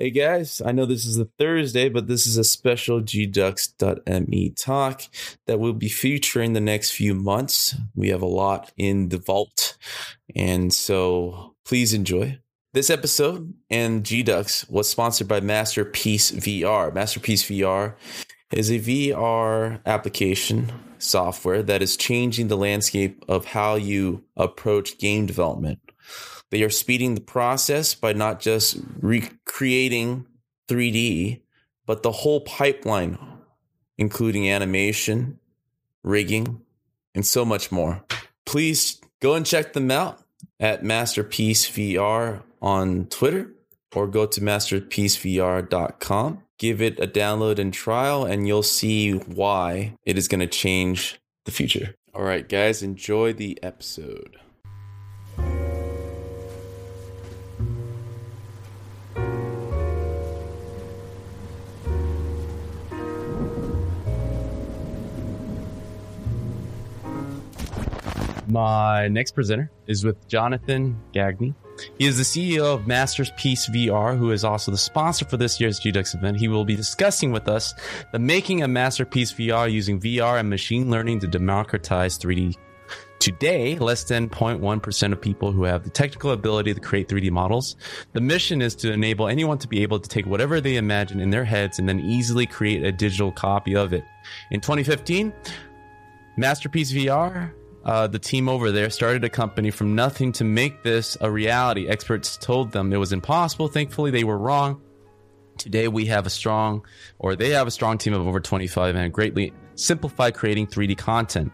Hey guys, I know this is a Thursday, but this is a special gducks.me talk that will be featuring the next few months. We have a lot in the vault, and so please enjoy. This episode and GDucks was sponsored by Masterpiece VR. Masterpiece VR is a VR application software that is changing the landscape of how you approach game development. They are speeding the process by not just recreating 3D, but the whole pipeline, including animation, rigging, and so much more. Please go and check them out at Masterpiece VR on Twitter or go to masterpiecevr.com. Give it a download and trial, and you'll see why it is going to change the future. All right, guys, enjoy the episode. My next presenter is with Jonathan Gagne. He is the CEO of Masterpiece VR, who is also the sponsor for this year's GDUX event. He will be discussing with us the making of Masterpiece VR using VR and machine learning to democratize 3D. Today, less than 0.1% of people who have the technical ability to create 3D models. The mission is to enable anyone to be able to take whatever they imagine in their heads and then easily create a digital copy of it. In 2015, Masterpiece VR uh, the team over there started a company from nothing to make this a reality. Experts told them it was impossible. Thankfully, they were wrong. Today, we have a strong, or they have a strong team of over 25 and greatly simplified creating 3D content.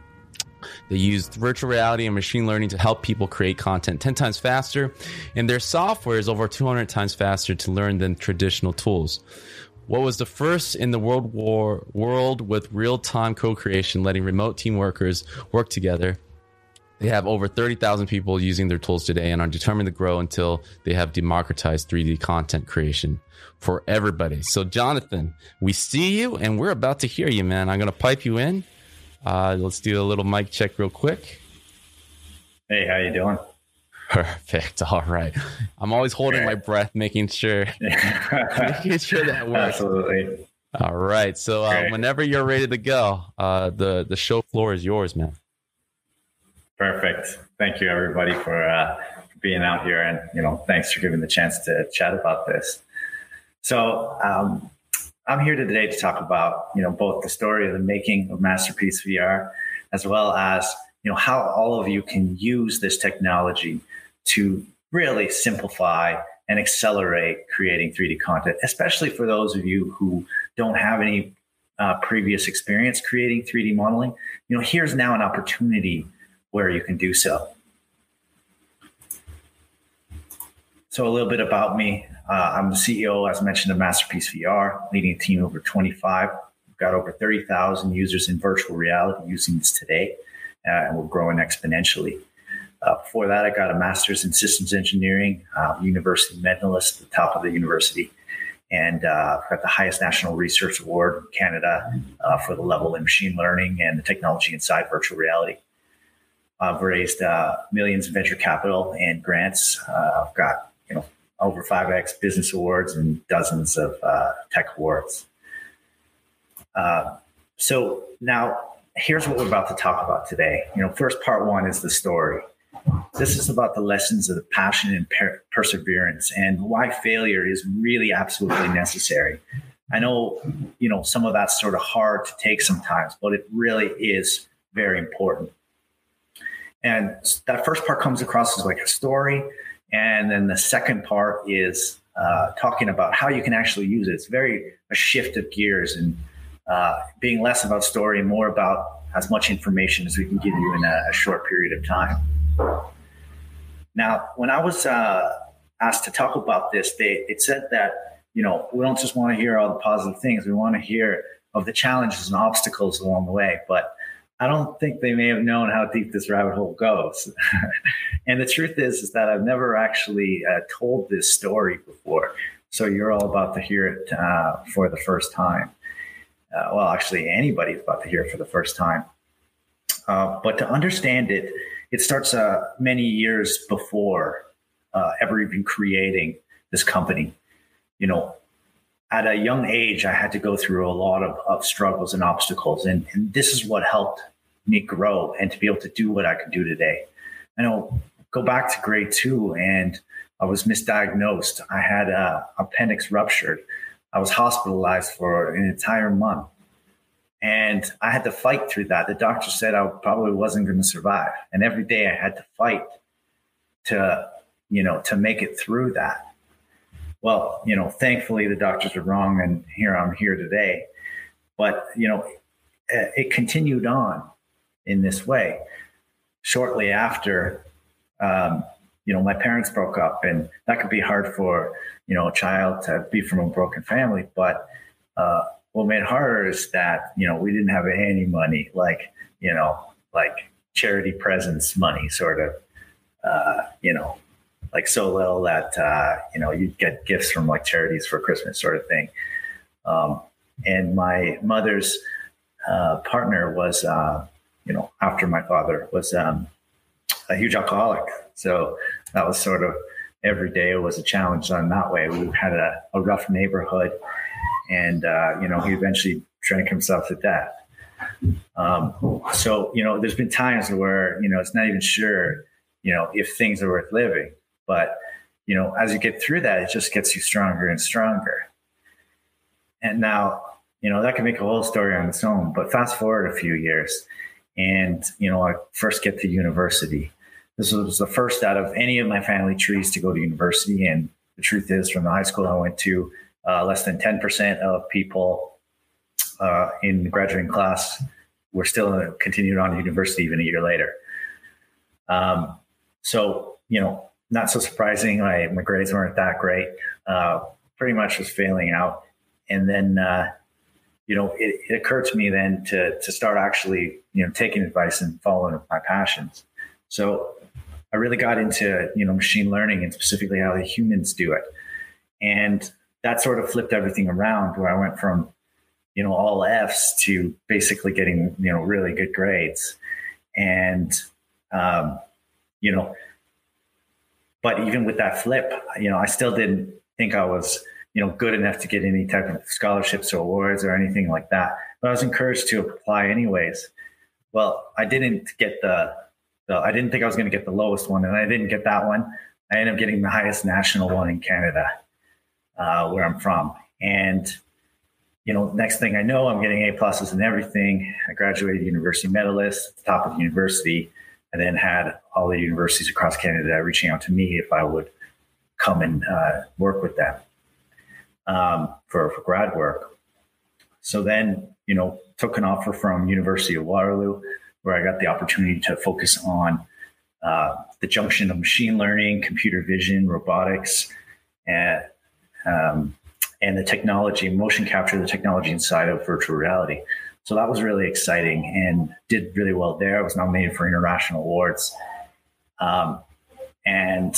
They used virtual reality and machine learning to help people create content 10 times faster, and their software is over 200 times faster to learn than traditional tools. What was the first in the world war world with real-time co-creation, letting remote team workers work together they have over 30,000 people using their tools today and are determined to grow until they have democratized 3D content creation for everybody. So, Jonathan, we see you and we're about to hear you, man. I'm going to pipe you in. Uh, let's do a little mic check real quick. Hey, how you doing? Perfect. All right. I'm always holding my breath, making sure, making sure that works. Absolutely. All right. So, uh, whenever you're ready to go, uh, the the show floor is yours, man. Perfect. Thank you, everybody, for, uh, being out here, and you know, thanks for giving the chance to chat about this. So, um, I'm here today to talk about you know both the story of the making of Masterpiece VR, as well as you know how all of you can use this technology to really simplify and accelerate creating 3D content, especially for those of you who don't have any uh, previous experience creating 3D modeling. You know, here's now an opportunity where you can do so. So, a little bit about me. Uh, I'm the CEO, as mentioned, of Masterpiece VR, leading a team over 25. We've got over 30,000 users in virtual reality using this today, uh, and we're growing exponentially. Uh, before that, I got a master's in systems engineering, uh, university medalist at the top of the university, and uh, got the highest national research award in Canada uh, for the level in machine learning and the technology inside virtual reality. I've raised uh, millions of venture capital and grants. Uh, I've got you know over five X business awards and dozens of uh, tech awards. Uh, so now here's what we're about to talk about today. You know, first part one is the story. This is about the lessons of the passion and per- perseverance and why failure is really absolutely necessary. I know, you know, some of that's sort of hard to take sometimes, but it really is very important. And that first part comes across as like a story. And then the second part is uh, talking about how you can actually use it. It's very a shift of gears and uh, being less about story and more about as much information as we can give you in a, a short period of time. Now, when I was uh, asked to talk about this, they, it said that you know, we don't just want to hear all the positive things. We want to hear of the challenges and obstacles along the way. But I don't think they may have known how deep this rabbit hole goes. and the truth is, is that I've never actually uh, told this story before. So you're all about to hear it uh, for the first time. Uh, well, actually, anybody's about to hear it for the first time. Uh, but to understand it, it starts uh, many years before uh, ever even creating this company. You know, at a young age, I had to go through a lot of, of struggles and obstacles. And, and this is what helped me grow and to be able to do what I can do today. I know, go back to grade two and I was misdiagnosed. I had a appendix ruptured. I was hospitalized for an entire month. And I had to fight through that. The doctor said I probably wasn't going to survive. And every day I had to fight to, you know, to make it through that well, you know, thankfully the doctors were wrong, and here I'm here today. But you know, it continued on in this way. Shortly after, um, you know, my parents broke up, and that could be hard for you know a child to be from a broken family. But uh, what made it harder is that you know we didn't have any money, like you know, like charity presents money, sort of. Uh, you know, like so little that uh, you know you'd get gifts from like charities for Christmas sort of thing. Um, and my mother's uh, partner was, uh, you know, after my father was um, a huge alcoholic, so that was sort of every day it was a challenge on that way. We had a, a rough neighborhood, and uh, you know he eventually drank himself to death. Um, so you know, there's been times where you know it's not even sure, you know, if things are worth living. But, you know, as you get through that, it just gets you stronger and stronger. And now, you know, that can make a whole story on its own. But fast forward a few years, and, you know, I first get to university. This was the first out of any of my family trees to go to university. And the truth is, from the high school I went to, uh, less than 10% of people uh, in the graduating class were still continued on to university even a year later. Um, so, you know, not so surprising. My, grades weren't that great. Uh, pretty much was failing out. And then, uh, you know, it, it, occurred to me then to, to start actually, you know, taking advice and following my passions. So I really got into, you know, machine learning and specifically how the humans do it. And that sort of flipped everything around where I went from, you know, all F's to basically getting, you know, really good grades. And, um, you know, but even with that flip, you know, I still didn't think I was, you know, good enough to get any type of scholarships or awards or anything like that. But I was encouraged to apply anyways. Well, I didn't get the, the I didn't think I was going to get the lowest one, and I didn't get that one. I ended up getting the highest national one in Canada, uh, where I'm from. And you know, next thing I know, I'm getting A pluses and everything. I graduated university medalist top of the university. I then had all the universities across Canada reaching out to me if I would come and uh, work with them um, for, for grad work. So then, you know, took an offer from University of Waterloo, where I got the opportunity to focus on uh, the junction of machine learning, computer vision, robotics, and um, and the technology, motion capture, the technology inside of virtual reality. So that was really exciting and did really well there. I was nominated for international awards. Um, and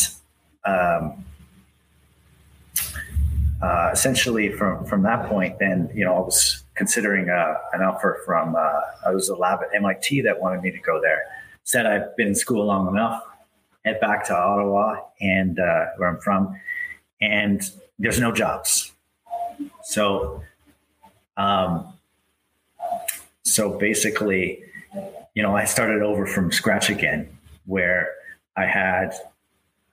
um, uh, essentially from, from that point, then, you know, I was considering uh, an offer from, uh, I was a lab at MIT that wanted me to go there. Said I've been in school long enough, head back to Ottawa and uh, where I'm from, and there's no jobs. So, um, so basically, you know, I started over from scratch again, where I had,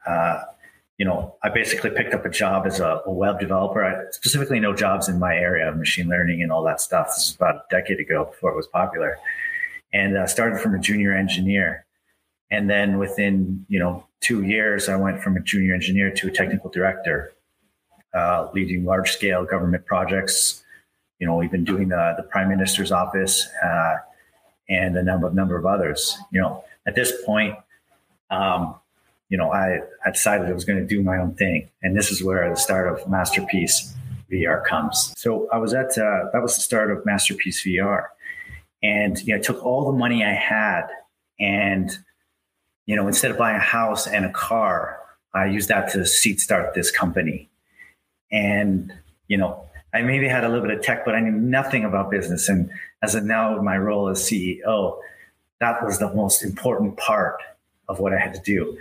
uh, you know, I basically picked up a job as a, a, web developer. I specifically know jobs in my area of machine learning and all that stuff. This is about a decade ago before it was popular, and I uh, started from a junior engineer, and then within you know two years, I went from a junior engineer to a technical director, uh, leading large scale government projects you know, we've been doing the, the prime minister's office uh, and a number of number of others. You know, at this point, um, you know, I, I decided I was going to do my own thing, and this is where the start of Masterpiece VR comes. So I was at uh, that was the start of Masterpiece VR, and you know, I took all the money I had, and you know, instead of buying a house and a car, I used that to seed start this company. And you know, I maybe had a little bit of tech, but I knew nothing about business. And as of now, my role as CEO, that was the most important part of what I had to do.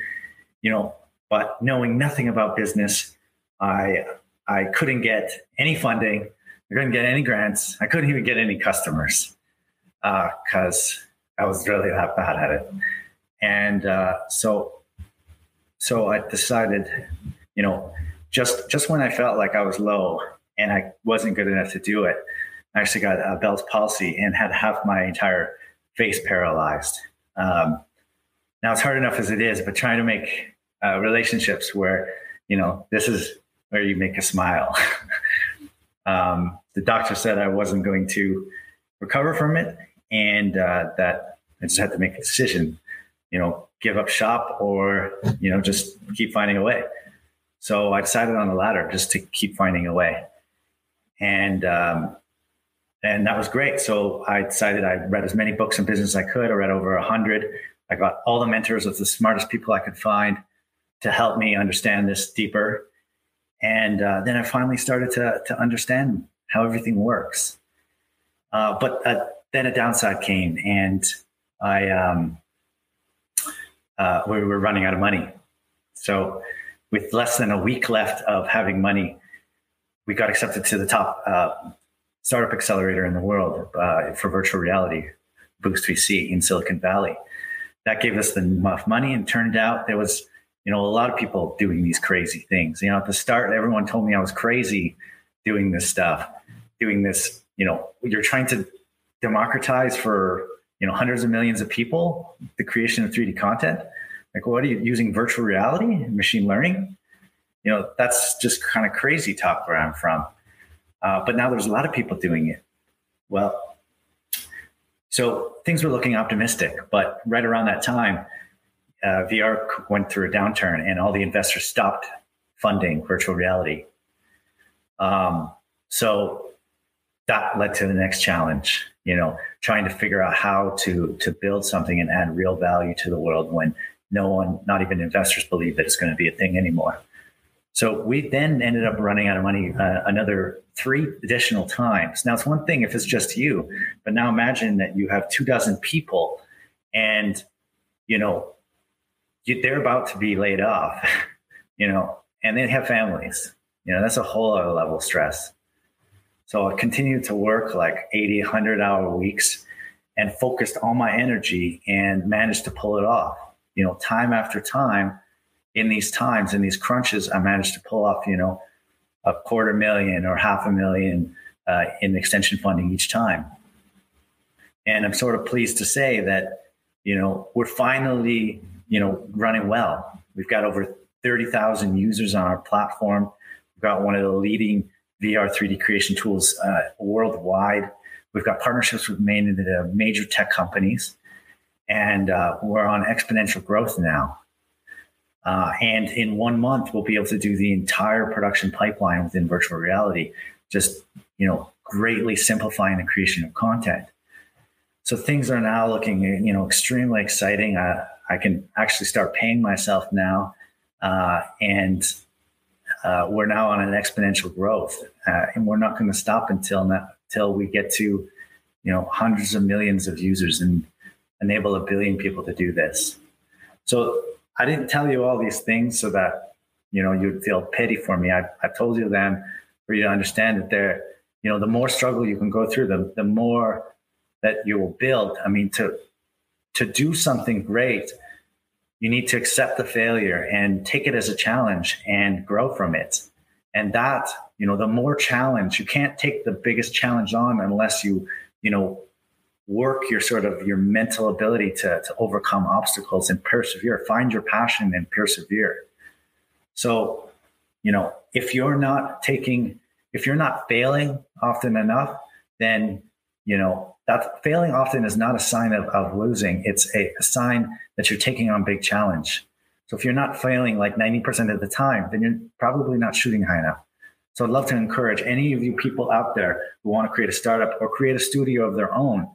You know, but knowing nothing about business, I I couldn't get any funding. I couldn't get any grants. I couldn't even get any customers because uh, I was really that bad at it. And uh, so, so I decided, you know, just just when I felt like I was low and I wasn't good enough to do it, I actually got a Bell's palsy and had half my entire face paralyzed. Um, now it's hard enough as it is, but trying to make uh, relationships where you know this is where you make a smile. um, the doctor said I wasn't going to recover from it, and uh, that I just had to make a decision. You know, give up shop or you know just keep finding a way. So I decided on the latter, just to keep finding a way, and um, and that was great. So I decided I read as many books in business as I could. I read over a hundred. I got all the mentors of the smartest people I could find to help me understand this deeper and uh, then I finally started to, to understand how everything works. Uh, but uh, then a downside came, and I um, uh, we were running out of money. So, with less than a week left of having money, we got accepted to the top uh, startup accelerator in the world uh, for virtual reality, Boost VC in Silicon Valley. That gave us the enough money, and turned out there was you know, a lot of people doing these crazy things. You know, at the start, everyone told me I was crazy doing this stuff, doing this. You know, you're trying to democratize for you know hundreds of millions of people the creation of 3D content. Like, what are you using virtual reality, and machine learning? You know, that's just kind of crazy talk where I'm from. Uh, but now there's a lot of people doing it. Well, so things were looking optimistic, but right around that time uh, VR went through a downturn and all the investors stopped funding virtual reality. Um, so that led to the next challenge, you know, trying to figure out how to to build something and add real value to the world when no one, not even investors, believe that it's going to be a thing anymore. So we then ended up running out of money uh, another three additional times. Now it's one thing if it's just you, but now imagine that you have two dozen people, and you know they're about to be laid off, you know, and they have families. You know, that's a whole other level of stress. So I continued to work like 80, 100 hour weeks and focused all my energy and managed to pull it off. You know, time after time in these times, in these crunches, I managed to pull off, you know, a quarter million or half a million uh, in extension funding each time. And I'm sort of pleased to say that, you know, we're finally you know, running well. We've got over 30,000 users on our platform. We've got one of the leading VR 3D creation tools uh, worldwide. We've got partnerships with many of the major tech companies, and uh, we're on exponential growth now. Uh, and in one month, we'll be able to do the entire production pipeline within virtual reality, just you know, greatly simplifying the creation of content. So things are now looking, you know, extremely exciting. Uh, I can actually start paying myself now. Uh, and uh, we're now on an exponential growth, uh, and we're not going to stop until now, until we get to, you know, hundreds of millions of users and enable a billion people to do this. So I didn't tell you all these things so that you know you'd feel pity for me. I, I told you them for you to understand that there, you know, the more struggle you can go through, the the more that you will build. I mean, to to do something great, you need to accept the failure and take it as a challenge and grow from it. And that, you know, the more challenge, you can't take the biggest challenge on unless you, you know, work your sort of your mental ability to, to overcome obstacles and persevere. Find your passion and persevere. So, you know, if you're not taking, if you're not failing often enough, then, you know, that failing often is not a sign of, of losing. It's a, a sign that you're taking on big challenge. So if you're not failing like 90% of the time, then you're probably not shooting high enough. So I'd love to encourage any of you people out there who want to create a startup or create a studio of their own.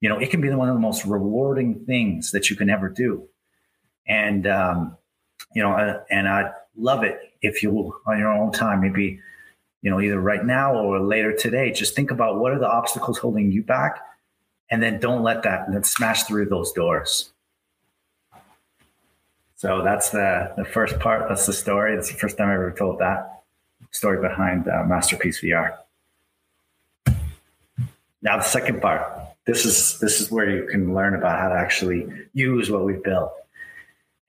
You know, it can be one of the most rewarding things that you can ever do. And, um, you know, uh, and I love it if you, on your own time, maybe, you know, either right now or later today, just think about what are the obstacles holding you back and then don't let that and then smash through those doors. So that's the the first part. That's the story. That's the first time I ever told that story behind uh, Masterpiece VR. Now the second part. This is this is where you can learn about how to actually use what we've built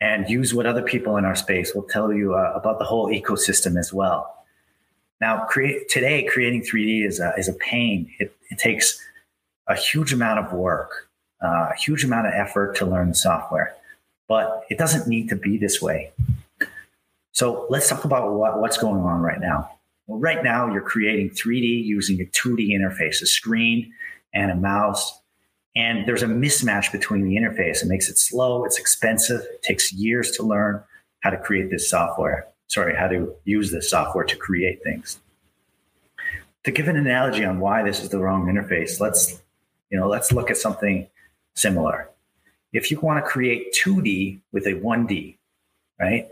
and use what other people in our space will tell you uh, about the whole ecosystem as well. Now, create, today creating 3D is a, is a pain. It, it takes a huge amount of work, uh, a huge amount of effort to learn the software but it doesn't need to be this way. So let's talk about what, what's going on right now. Well, right now you're creating 3D using a 2D interface, a screen and a mouse. And there's a mismatch between the interface. It makes it slow, it's expensive, it takes years to learn how to create this software. Sorry, how to use this software to create things. To give an analogy on why this is the wrong interface, let's you know, let's look at something similar if you want to create 2D with a 1D, right?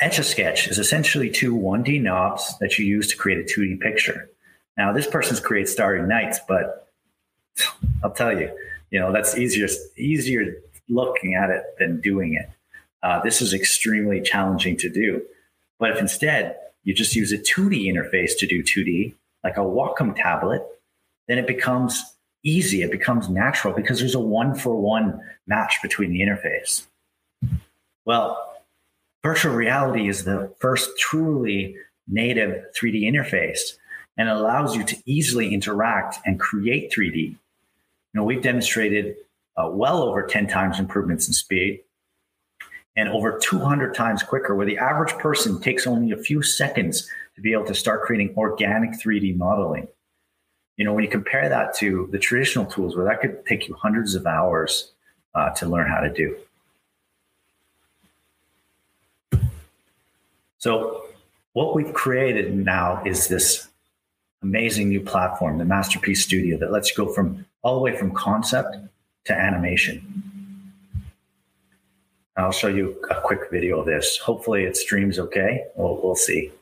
Etch a sketch is essentially two 1D knobs that you use to create a 2D picture. Now, this person's creates Starry Nights, but I'll tell you, you know, that's easier easier looking at it than doing it. Uh, this is extremely challenging to do. But if instead you just use a 2D interface to do 2D, like a Wacom tablet, then it becomes easy. It becomes natural because there's a one for one match between the interface. Well, virtual reality is the first truly native 3D interface and allows you to easily interact and create 3D. You know, we've demonstrated uh, well over 10 times improvements in speed and over 200 times quicker, where the average person takes only a few seconds to be able to start creating organic 3D modeling you know, when you compare that to the traditional tools where that could take you hundreds of hours uh, to learn how to do. So, what we've created now is this amazing new platform, the Masterpiece Studio, that lets you go from all the way from concept to animation. I'll show you a quick video of this. Hopefully, it streams okay. We'll, we'll see.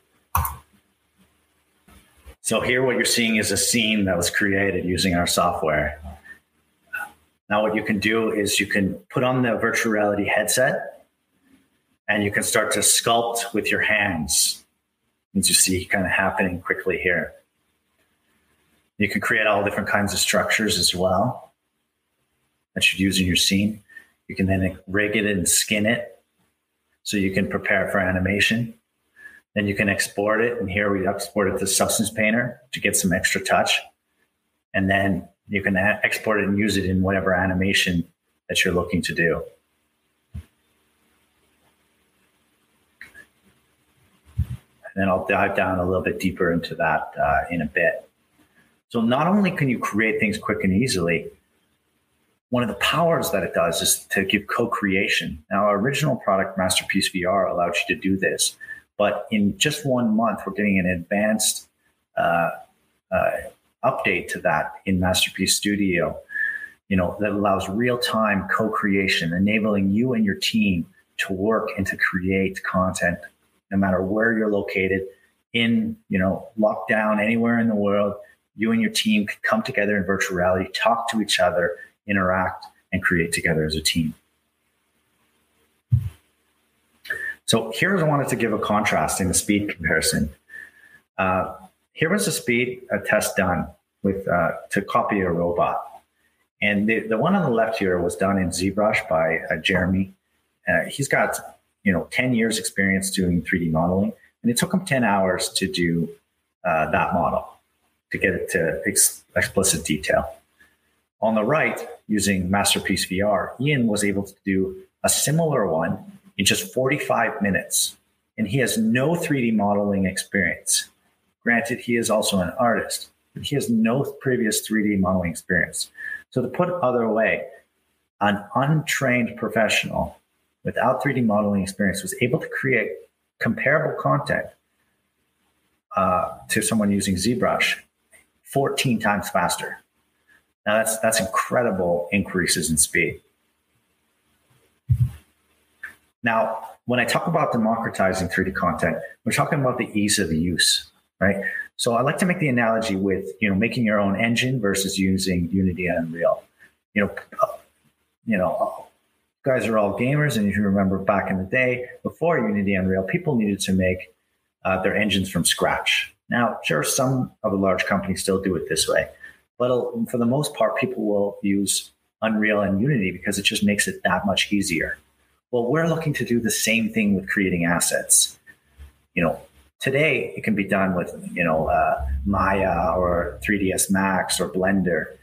So here what you're seeing is a scene that was created using our software. Now what you can do is you can put on the virtual reality headset and you can start to sculpt with your hands. As you see kind of happening quickly here. You can create all different kinds of structures as well that you'd use in your scene. You can then rig it and skin it so you can prepare for animation. Then you can export it. And here we export it to Substance Painter to get some extra touch. And then you can export it and use it in whatever animation that you're looking to do. And then I'll dive down a little bit deeper into that uh, in a bit. So not only can you create things quick and easily, one of the powers that it does is to give co-creation. Now, our original product, Masterpiece VR, allowed you to do this. But in just one month, we're getting an advanced uh, uh, update to that in Masterpiece Studio. You know that allows real-time co-creation, enabling you and your team to work and to create content, no matter where you're located. In you know lockdown anywhere in the world, you and your team can come together in virtual reality, talk to each other, interact, and create together as a team. So here I wanted to give a contrast in the speed comparison. Uh, here was a speed a test done with uh, to copy a robot. And the, the one on the left here was done in ZBrush by uh, Jeremy. Uh, he's got you know 10 years experience doing 3D modeling, and it took him 10 hours to do uh, that model to get it to ex- explicit detail. On the right, using Masterpiece VR, Ian was able to do a similar one in just 45 minutes. And he has no 3D modeling experience. Granted, he is also an artist, but he has no previous 3D modeling experience. So, to put other way, an untrained professional without 3D modeling experience was able to create comparable content uh, to someone using ZBrush 14 times faster. Now that's that's incredible increases in speed. Now, when I talk about democratizing 3D content, we're talking about the ease of use, right? So I like to make the analogy with, you know, making your own engine versus using Unity Unreal. You know, uh, you know, uh, guys are all gamers, and if you remember back in the day before Unity Unreal, people needed to make uh, their engines from scratch. Now, sure, some of the large companies still do it this way, but for the most part, people will use Unreal and Unity because it just makes it that much easier. Well, we're looking to do the same thing with creating assets. You know, today it can be done with you know uh, Maya or 3ds Max or Blender,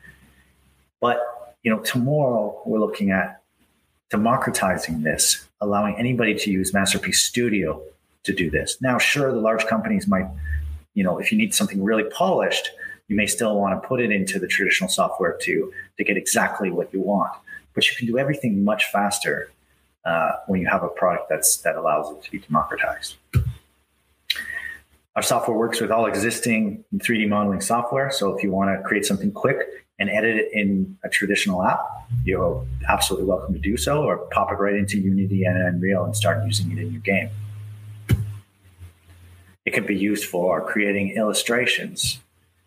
but you know tomorrow we're looking at democratizing this, allowing anybody to use Masterpiece Studio to do this. Now, sure, the large companies might, you know, if you need something really polished, you may still want to put it into the traditional software to to get exactly what you want. But you can do everything much faster uh, when you have a product that's that allows it to be democratized. Our software works with all existing 3D modeling software. So if you want to create something quick and edit it in a traditional app, you're absolutely welcome to do so, or pop it right into Unity and Unreal and start using it in your game. It can be used for creating illustrations.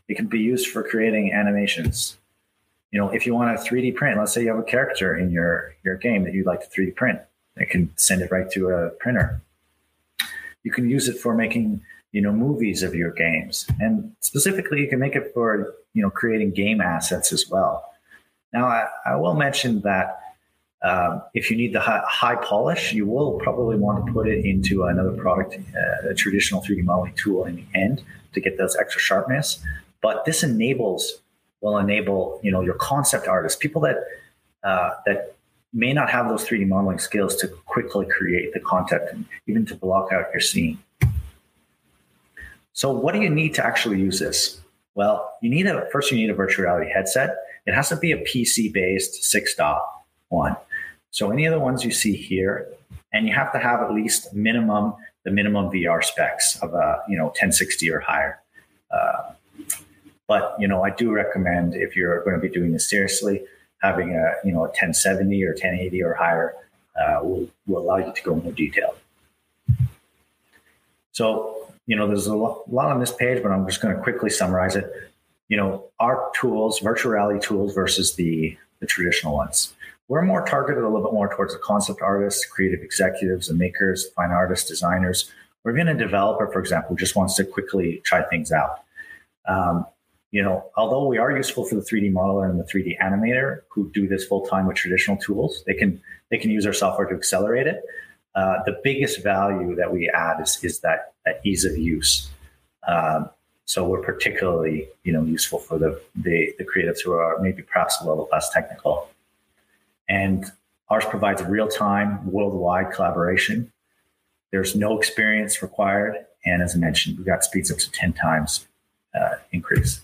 It can be used for creating animations you know, if you want a 3D print, let's say you have a character in your your game that you'd like to 3D print, it can send it right to a printer. You can use it for making you know movies of your games, and specifically, you can make it for you know creating game assets as well. Now, I, I will mention that um, if you need the high, high, polish, you will probably want to put it into another product, uh, a traditional 3D modeling tool in the end to get those extra sharpness. But this enables will enable you know your concept artists, people that uh, that may not have those 3D modeling skills to quickly create the content and even to block out your scene. So, what do you need to actually use this? Well, you need a first. You need a virtual reality headset. It has to be a PC based six dot one. So, any of the ones you see here, and you have to have at least minimum the minimum VR specs of a you know 1060 or higher. Uh, but you know, I do recommend if you're going to be doing this seriously, having a you know a 1070 or 1080 or higher uh, will will allow you to go more detail. So you know, there's a lot, on this page, but I'm just going to quickly summarize it. You know, our tools, virtual reality tools versus the the traditional ones. We're more targeted a little bit more towards the concept artists, creative executives, and makers, fine artists, designers, or even a developer, for example, who just wants to quickly try things out. Um, you know, although we are useful for the 3D modeler and the 3D animator who do this full time with traditional tools, they can they can use our software to accelerate it. Uh, the biggest value that we add is, is that, that ease of use. Um, so we're particularly, you know, useful for the, the, the creatives who are maybe perhaps a little less technical. And ours provides real time, worldwide collaboration. There's no experience required, and as I mentioned, we've got speeds up to ten times uh, increase.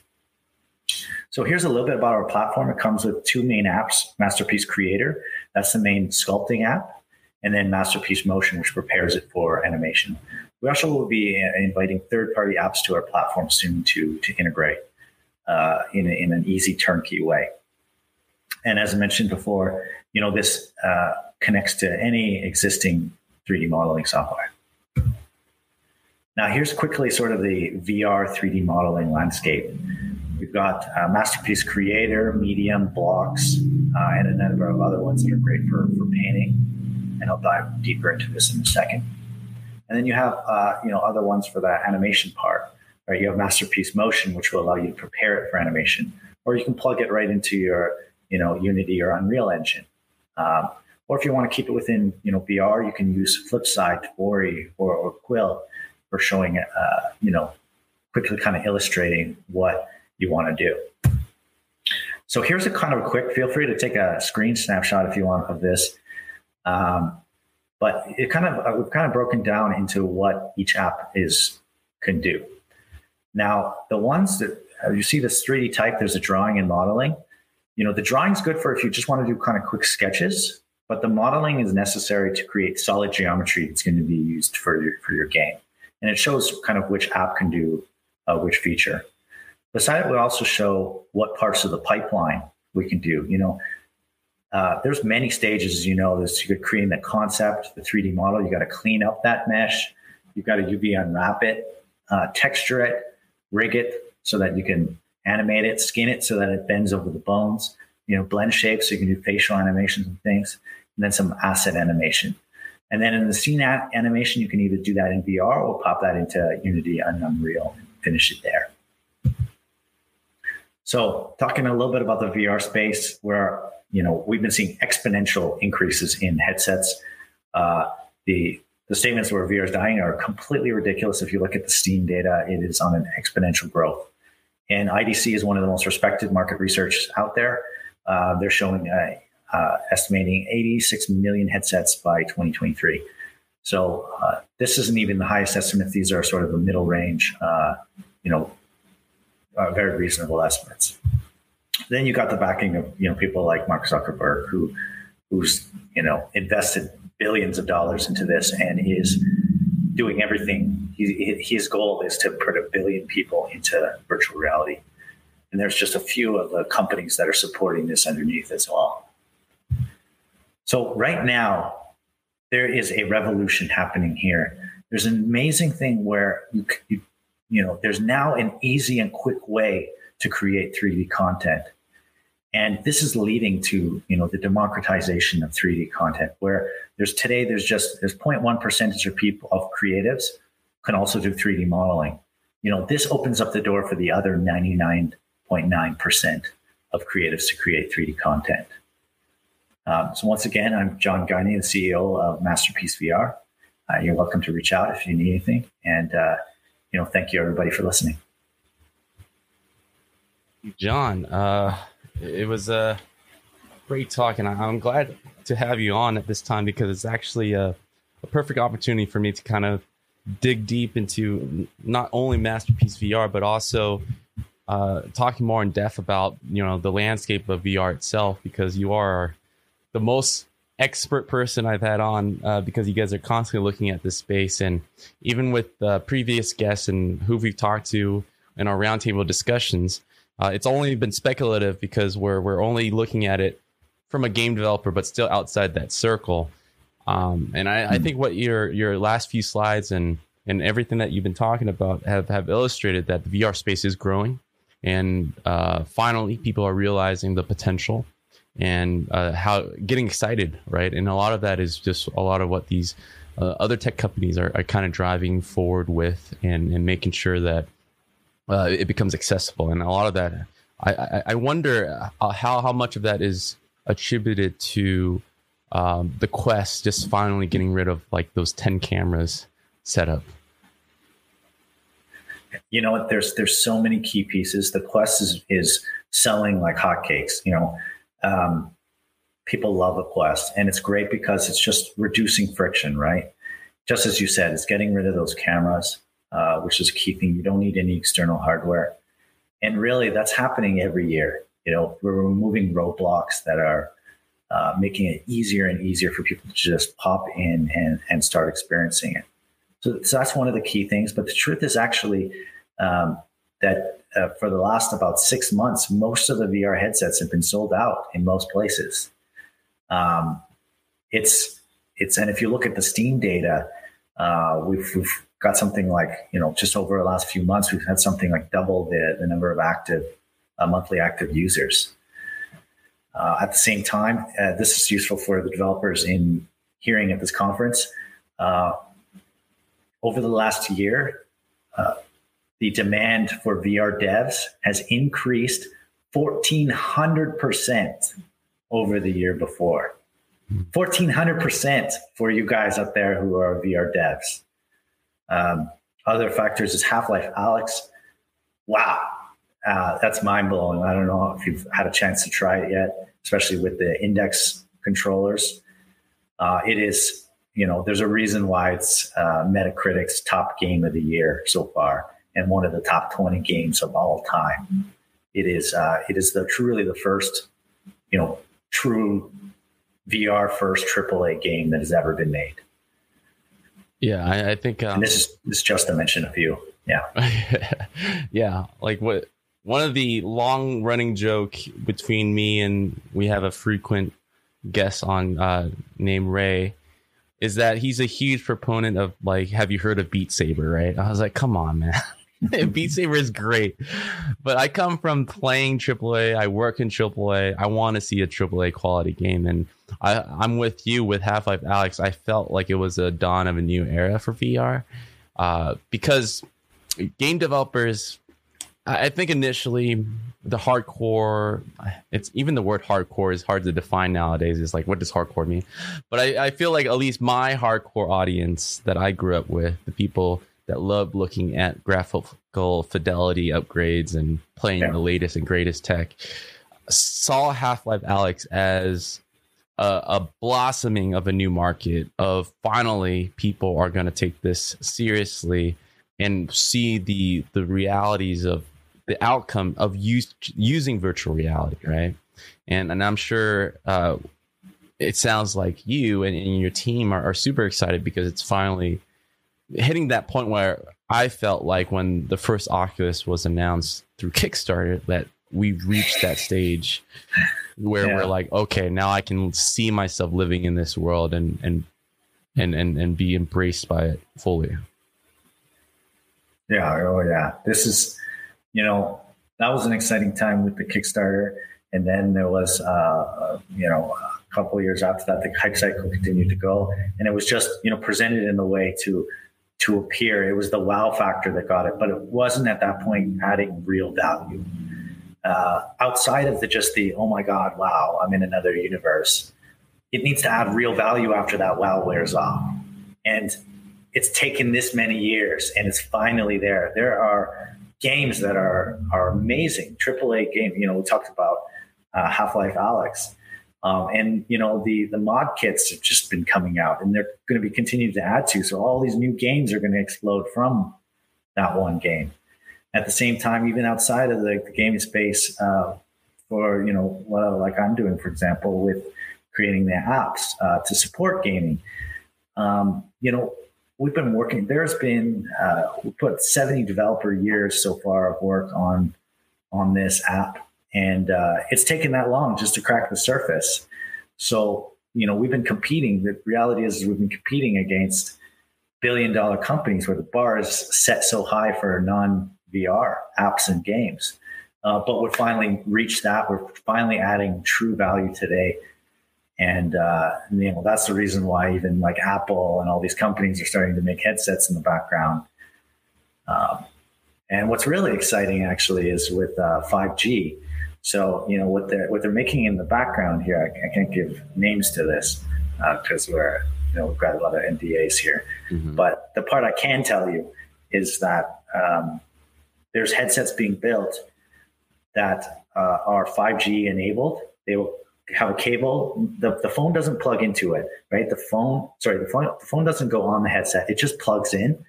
So here's a little bit about our platform. It comes with two main apps, Masterpiece Creator, that's the main sculpting app, and then Masterpiece Motion, which prepares it for animation. We also will be inviting third-party apps to our platform soon to, to integrate uh, in, in an easy turnkey way. And as I mentioned before, you know, this uh, connects to any existing 3D modeling software. Now, here's quickly sort of the VR 3D modeling landscape. We've got uh, Masterpiece Creator, Medium, Blocks, uh, and a number of other ones that are great for, for painting. And I'll dive deeper into this in a second. And then you have uh, you know other ones for the animation part. Right? You have Masterpiece Motion, which will allow you to prepare it for animation, or you can plug it right into your you know Unity or Unreal Engine. Um, or if you want to keep it within you know VR, you can use Flipside, Tvori, or, or Quill for showing uh, you know quickly kind of illustrating what you want to do. So here's a kind of a quick, feel free to take a screen snapshot if you want of this. Um, but it kind of, uh, we've kind of broken down into what each app is, can do. Now, the ones that uh, you see this 3D type, there's a drawing and modeling. You know, the drawing's good for if you just want to do kind of quick sketches, but the modeling is necessary to create solid geometry that's going to be used for your, for your game. And it shows kind of which app can do uh, which feature. The site would also show what parts of the pipeline we can do. You know, uh, there's many stages, as you know. There's you could create the concept, the 3D model. You got to clean up that mesh. You've got to UV unwrap it, uh, texture it, rig it so that you can animate it, skin it so that it bends over the bones. You know, blend shapes so you can do facial animations and things, and then some asset animation. And then in the scene animation, you can either do that in VR or pop that into Unity and Unreal and finish it there. So, talking a little bit about the VR space, where you know we've been seeing exponential increases in headsets. Uh, the the statements where VR is dying are completely ridiculous. If you look at the Steam data, it is on an exponential growth. And IDC is one of the most respected market research out there. Uh, they're showing uh, uh, estimating 86 million headsets by 2023. So uh, this isn't even the highest estimate. These are sort of the middle range, uh, you know, uh, very reasonable estimates. Then you got the backing of you know people like Mark Zuckerberg, who who's you know invested billions of dollars into this and is doing everything. His goal is to put a billion people into virtual reality, and there's just a few of the companies that are supporting this underneath as well. So right now, there is a revolution happening here. There's an amazing thing where you, you you know, there's now an easy and quick way to create 3D content. And this is leading to, you know, the democratization of 3D content where there's today, there's just, there's 0.1 percentage of people, of creatives can also do 3D modeling. You know, this opens up the door for the other 99.9% of creatives to create 3D content. Um, so once again, I'm John Gagne, the CEO of Masterpiece VR. Uh, you're welcome to reach out if you need anything. And, uh, you know, thank you everybody for listening. John, uh, it was a uh, great talk, and I'm glad to have you on at this time because it's actually a, a perfect opportunity for me to kind of dig deep into not only Masterpiece VR, but also uh, talking more in depth about you know the landscape of VR itself because you are the most expert person I've had on uh, because you guys are constantly looking at this space. And even with uh, previous guests and who we've talked to in our roundtable discussions, uh, it's only been speculative because we're we're only looking at it from a game developer, but still outside that circle. Um, and I, I, think what your your last few slides and and everything that you've been talking about have have illustrated that the VR space is growing, and uh, finally people are realizing the potential and uh, how getting excited, right? And a lot of that is just a lot of what these uh, other tech companies are, are kind of driving forward with and, and making sure that uh, it becomes accessible. And a lot of that, I, I, I wonder uh, how, how much of that is attributed to um, the Quest just finally getting rid of like those 10 cameras set up. You know what? There's there's so many key pieces. The Quest is is selling like hotcakes. You know, um, people love a Quest, and it's great because it's just reducing friction, right? Just as you said, it's getting rid of those cameras, uh, which is a key thing. You don't need any external hardware, and really, that's happening every year. You know, we're removing roadblocks that are uh, making it easier and easier for people to just pop in and, and start experiencing it. So, so that's one of the key things. But the truth is actually um, that uh, for the last about six months, most of the VR headsets have been sold out in most places. Um, it's it's and if you look at the Steam data, uh, we've, we've got something like you know just over the last few months, we've had something like double the the number of active uh, monthly active users. Uh, at the same time, uh, this is useful for the developers in hearing at this conference. Uh, over the last year, the demand for VR devs has increased 1400% over the year before. 1400% for you guys out there who are VR devs. Um, other factors is Half Life Alyx. Wow, uh, that's mind blowing. I don't know if you've had a chance to try it yet, especially with the index controllers. Uh, it is, you know, there's a reason why it's uh, Metacritic's top game of the year so far and one of the top 20 games of all time. It is uh, it is the truly the first, you know, true VR first AAA game that has ever been made. Yeah, I, I think um, this is this is just to mention a few. Yeah. yeah. Like what one of the long running joke between me and we have a frequent guest on uh named Ray is that he's a huge proponent of like have you heard of Beat Saber, right? I was like, come on, man. Beat Saber is great. But I come from playing AAA. I work in AAA. I want to see a AAA quality game. And I, I'm with you with Half Life Alyx. I felt like it was a dawn of a new era for VR uh, because game developers, I think initially the hardcore, it's even the word hardcore is hard to define nowadays. It's like, what does hardcore mean? But I, I feel like at least my hardcore audience that I grew up with, the people that love looking at graphical fidelity upgrades and playing yeah. the latest and greatest tech saw Half-Life Alyx as a, a, blossoming of a new market of finally people are going to take this seriously and see the the realities of the outcome of use, using virtual reality right and and i'm sure uh, it sounds like you and, and your team are, are super excited because it's finally hitting that point where I felt like when the first Oculus was announced through Kickstarter that we've reached that stage where yeah. we're like, okay, now I can see myself living in this world and and and and and be embraced by it fully. Yeah, oh yeah. This is, you know, that was an exciting time with the Kickstarter, and then there was, uh, uh you know, a couple years after that, the hype cycle continued to go, and it was just, you know, presented in a way to to appear. It was the wow factor that got it, but it wasn't at that point adding real value. Uh, outside of the just the oh my god, wow, I'm in another universe. It needs to add real value after that wow wears off, and it's taken this many years, and it's finally there. There are games that are are amazing, AAA game. You know, we talked about uh, Half Life Alyx um, and you know the the mod kits have just been coming out, and they're going to be continuing to add to. So all these new games are going to explode from that one game. At the same time, even outside of the, the gaming space, uh, for you know, well, like I'm doing, for example, with creating the apps uh, to support gaming. Um, you know, we've been working. There's been uh, we put 70 developer years so far of work on on this app and uh, it's taken that long just to crack the surface. So, you know, we've been competing. The reality is, we've been competing against billion dollar companies where the bar is set so high for non VR apps and games. Uh, but we're finally reached that. We're finally adding true value today. And, uh, you know, that's the reason why even like Apple and all these companies are starting to make headsets in the background. Um, and what's really exciting actually is with uh, 5G, so you know what they're what they're making in the background here. I, I can't give names to this because uh, we're you know we've got a lot of NDAs here. Mm-hmm. But the part I can tell you is that um, there's headsets being built that uh, are 5G enabled. They will have a cable. The, the phone doesn't plug into it, right? The phone, sorry, the phone, the phone doesn't go on the headset. It just plugs in,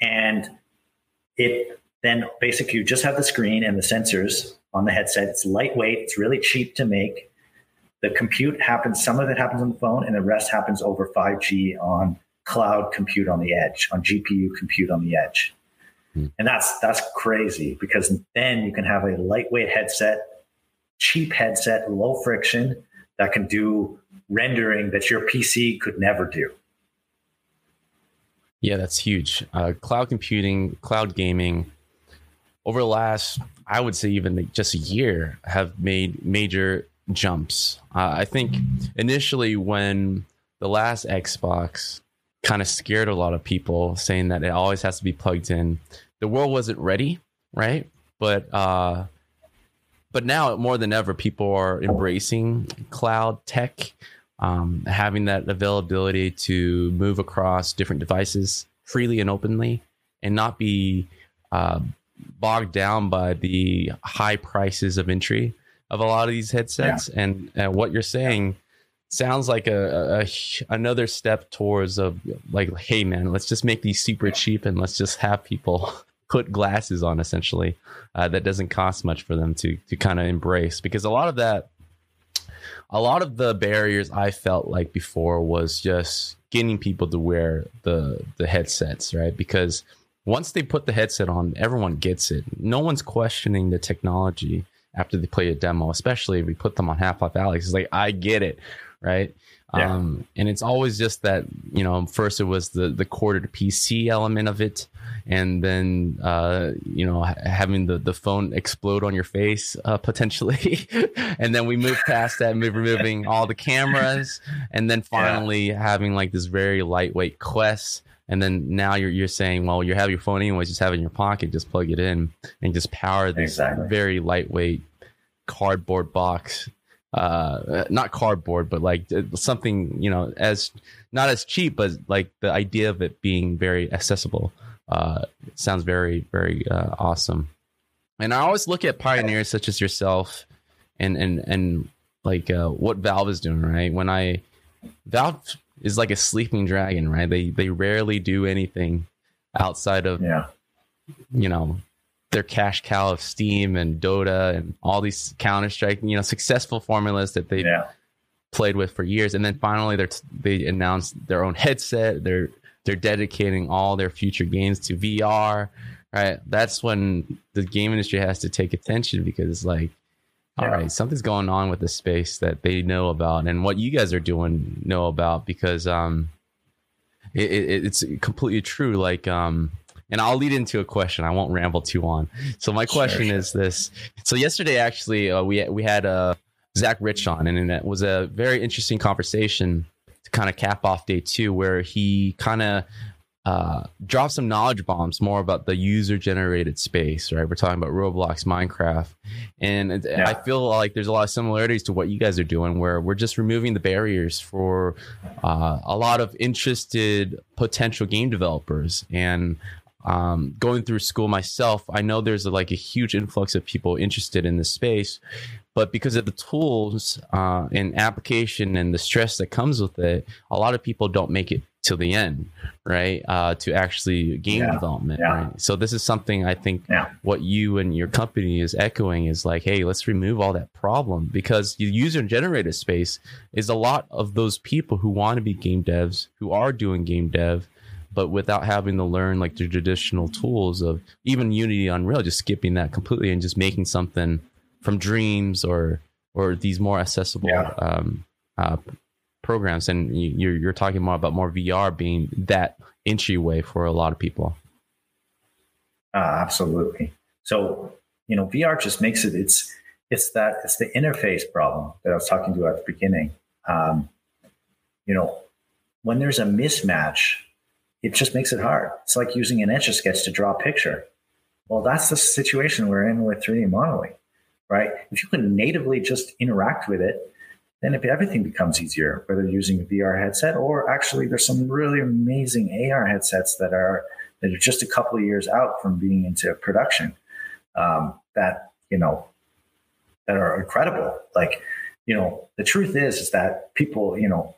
and it then basically you just have the screen and the sensors on the headset. It's lightweight. It's really cheap to make. The compute happens. Some of it happens on the phone, and the rest happens over 5G on cloud compute on the edge, on GPU compute on the edge. Hmm. And that's that's crazy because then you can have a lightweight headset, cheap headset, low friction that can do rendering that your PC could never do. Yeah, that's huge. Uh, cloud computing, cloud gaming, over the last, I would say, even just a year, have made major jumps. Uh, I think initially when the last Xbox kind of scared a lot of people, saying that it always has to be plugged in, the world wasn't ready, right? But uh, but now more than ever, people are embracing cloud tech, um, having that availability to move across different devices freely and openly, and not be uh, bogged down by the high prices of entry of a lot of these headsets yeah. and, and what you're saying sounds like a, a, another step towards of like hey man let's just make these super cheap and let's just have people put glasses on essentially uh, that doesn't cost much for them to to kind of embrace because a lot of that a lot of the barriers I felt like before was just getting people to wear the the headsets right because once they put the headset on, everyone gets it. No one's questioning the technology after they play a demo, especially if we put them on Half Life Alyx. It's like, I get it, right? Yeah. Um, and it's always just that, you know, first it was the, the quarter to PC element of it. And then, uh, you know, having the, the phone explode on your face, uh, potentially. and then we moved past that, removing all the cameras. And then finally yeah. having like this very lightweight Quest and then now you're you're saying, well, you have your phone anyways, just have it in your pocket, just plug it in and just power this exactly. very lightweight cardboard box. Uh, not cardboard, but like uh, something you know, as not as cheap, but like the idea of it being very accessible. Uh, sounds very very uh, awesome. And I always look at pioneers such as yourself, and and and like uh, what Valve is doing, right? When I Valve is like a sleeping dragon, right? They they rarely do anything outside of yeah. you know their cash cow of Steam and Dota and all these Counter Strike, you know, successful formulas that they yeah. played with for years, and then finally they they announced their own headset. They're they're dedicating all their future games to VR. Right, that's when the game industry has to take attention because it's like all right, something's going on with the space that they know about, and what you guys are doing know about because um, it, it, it's completely true. Like um, and I'll lead into a question. I won't ramble too on. So my question sure, is this: So yesterday, actually, uh, we we had uh, Zach Rich on, and it was a very interesting conversation to kind of cap off day two, where he kind of uh, drop some knowledge bombs more about the user generated space, right? We're talking about Roblox, Minecraft. And yeah. I feel like there's a lot of similarities to what you guys are doing, where we're just removing the barriers for uh, a lot of interested potential game developers. And um, going through school myself, I know there's a, like a huge influx of people interested in this space, but because of the tools uh, and application and the stress that comes with it, a lot of people don't make it till the end, right? Uh, to actually game yeah. development, yeah. right? So this is something I think yeah. what you and your company is echoing is like, hey, let's remove all that problem because the user generated space is a lot of those people who want to be game devs, who are doing game dev, but without having to learn like the traditional tools of even Unity, Unreal, just skipping that completely and just making something from Dreams or or these more accessible um, uh, programs. And you're you're talking more about more VR being that entryway for a lot of people. Uh, absolutely. So you know, VR just makes it. It's it's that it's the interface problem that I was talking to at the beginning. Um, you know, when there's a mismatch it just makes it hard. It's like using an etch a sketch to draw a picture. Well, that's the situation we're in with 3D modeling, right? If you can natively just interact with it, then if everything becomes easier, whether using a VR headset or actually there's some really amazing AR headsets that are that are just a couple of years out from being into production. Um, that you know that are incredible. Like you know, the truth is is that people you know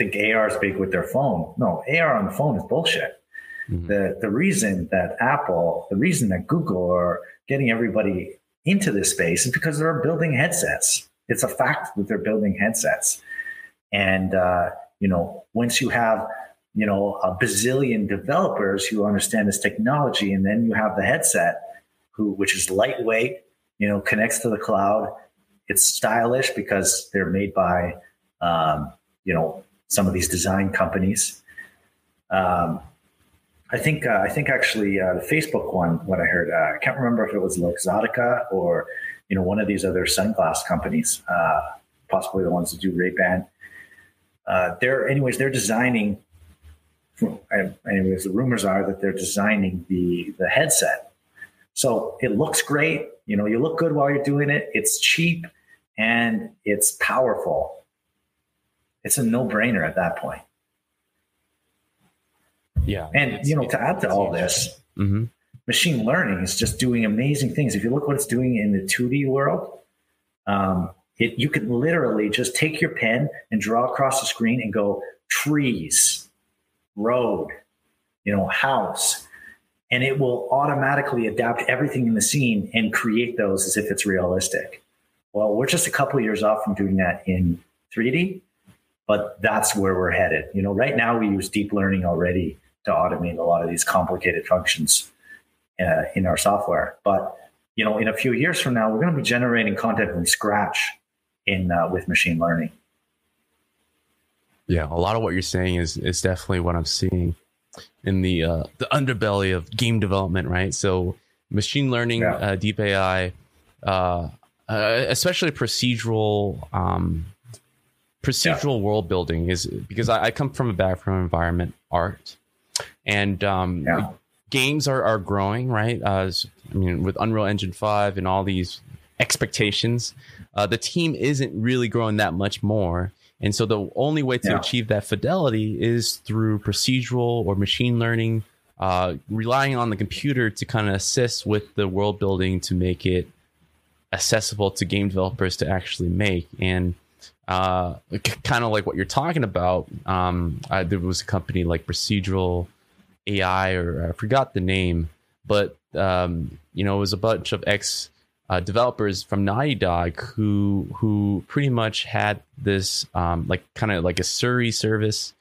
think AR is big with their phone. No, AR on the phone is bullshit. Mm-hmm. The the reason that Apple, the reason that Google are getting everybody into this space is because they're building headsets. It's a fact that they're building headsets, and uh, you know once you have you know a bazillion developers who understand this technology, and then you have the headset, who which is lightweight, you know, connects to the cloud. It's stylish because they're made by um, you know some of these design companies. Um, I think uh, I think actually uh, the Facebook one, what I heard, uh, I can't remember if it was Luxottica or you know one of these other sunglass companies, uh, possibly the ones that do Ray Ban. Uh, they're anyways they're designing. Anyways, the rumors are that they're designing the the headset, so it looks great. You know, you look good while you're doing it. It's cheap and it's powerful it's a no brainer at that point. Yeah. And, you know, to add to all this, mm-hmm. machine learning is just doing amazing things. If you look what it's doing in the 2D world, um, it, you can literally just take your pen and draw across the screen and go trees, road, you know, house, and it will automatically adapt everything in the scene and create those as if it's realistic. Well, we're just a couple years off from doing that in 3D, but that's where we're headed. You know, right now we use deep learning already to automate a lot of these complicated functions uh, in our software. But you know, in a few years from now, we're going to be generating content from scratch in uh, with machine learning. Yeah, a lot of what you're saying is is definitely what I'm seeing in the uh, the underbelly of game development, right? So machine learning, yeah. uh, deep AI, uh, uh, especially procedural um, procedural yeah. world building is because I, I, come from a background environment art, and um, yeah. games are are growing, right? Uh, I mean, with Unreal Engine five and all these expectations, uh, the team isn't really growing that much more. And so the only way to yeah. achieve that fidelity is through procedural or machine learning, uh, relying on the computer to kind of assist with the world building to make it accessible to game developers to actually make. And uh, kind of like what you're talking about, um, I, there was a company like Procedural AI, or I forgot the name, but um, you know, it was a bunch of ex uh, developers from Naughty Dog who who pretty much had this um, like kind of like a Siri service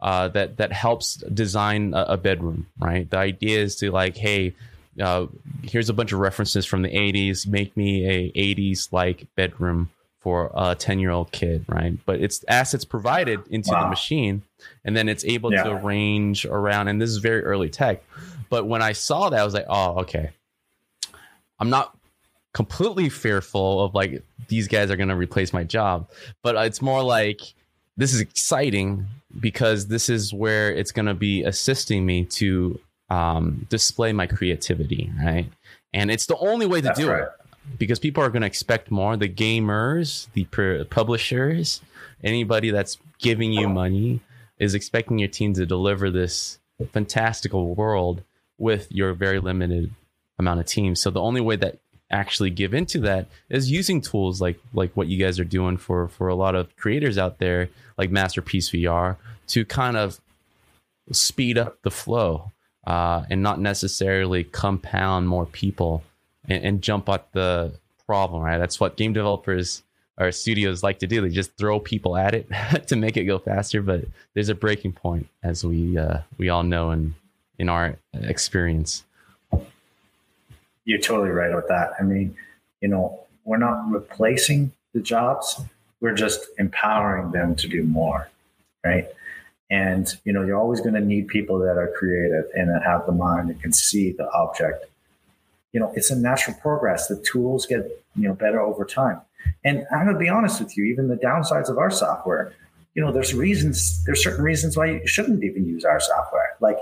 uh, that that helps design a, a, bedroom. Right. The idea is to like, hey, uh, here's a bunch of references from the '80s. Make me a '80s like bedroom for a 10 year old kid. Right. But it's assets provided into wow. the machine, and then it's able yeah. to arrange around. And this is very early tech. But when I saw that, I was like, oh, okay. I'm not completely fearful of like these guys are going to replace my job but it's more like this is exciting because this is where it's going to be assisting me to um, display my creativity right and it's the only way to That's do right. it because people are going to expect more. The gamers the publishers anybody that's giving you money is expecting your team to deliver this fantastical world with your very limited amount of teams so the only way that actually give into that is using tools like like what you guys are doing for for a lot of creators out there like masterpiece vr to kind of speed up the flow uh, and not necessarily compound more people and, and jump at the problem right that's what game developers or studios like to do they just throw people at it to make it go faster but there's a breaking point as we uh, we all know in in our experience you're totally right with that. I mean, you know, we're not replacing the jobs, we're just empowering them to do more, right? And you know, you're always going to need people that are creative and that have the mind and can see the object. You know, it's a natural progress. The tools get you know better over time. And I'm going to be honest with you, even the downsides of our software, you know, there's reasons. There's certain reasons why you shouldn't even use our software. Like,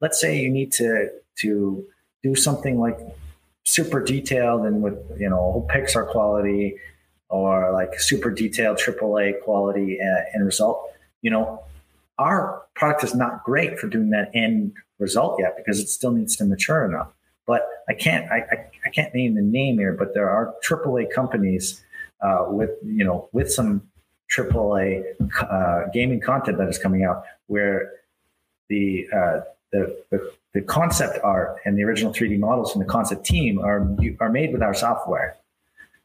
let's say you need to to do something like super detailed and with you know Pixar quality or like super detailed AAA quality uh, end result, you know, our product is not great for doing that end result yet because it still needs to mature enough. But I can't I, I, I can't name the name here, but there are AAA companies uh, with you know with some AAA uh, gaming content that is coming out where the uh, the, the the concept art and the original 3D models from the concept team are are made with our software.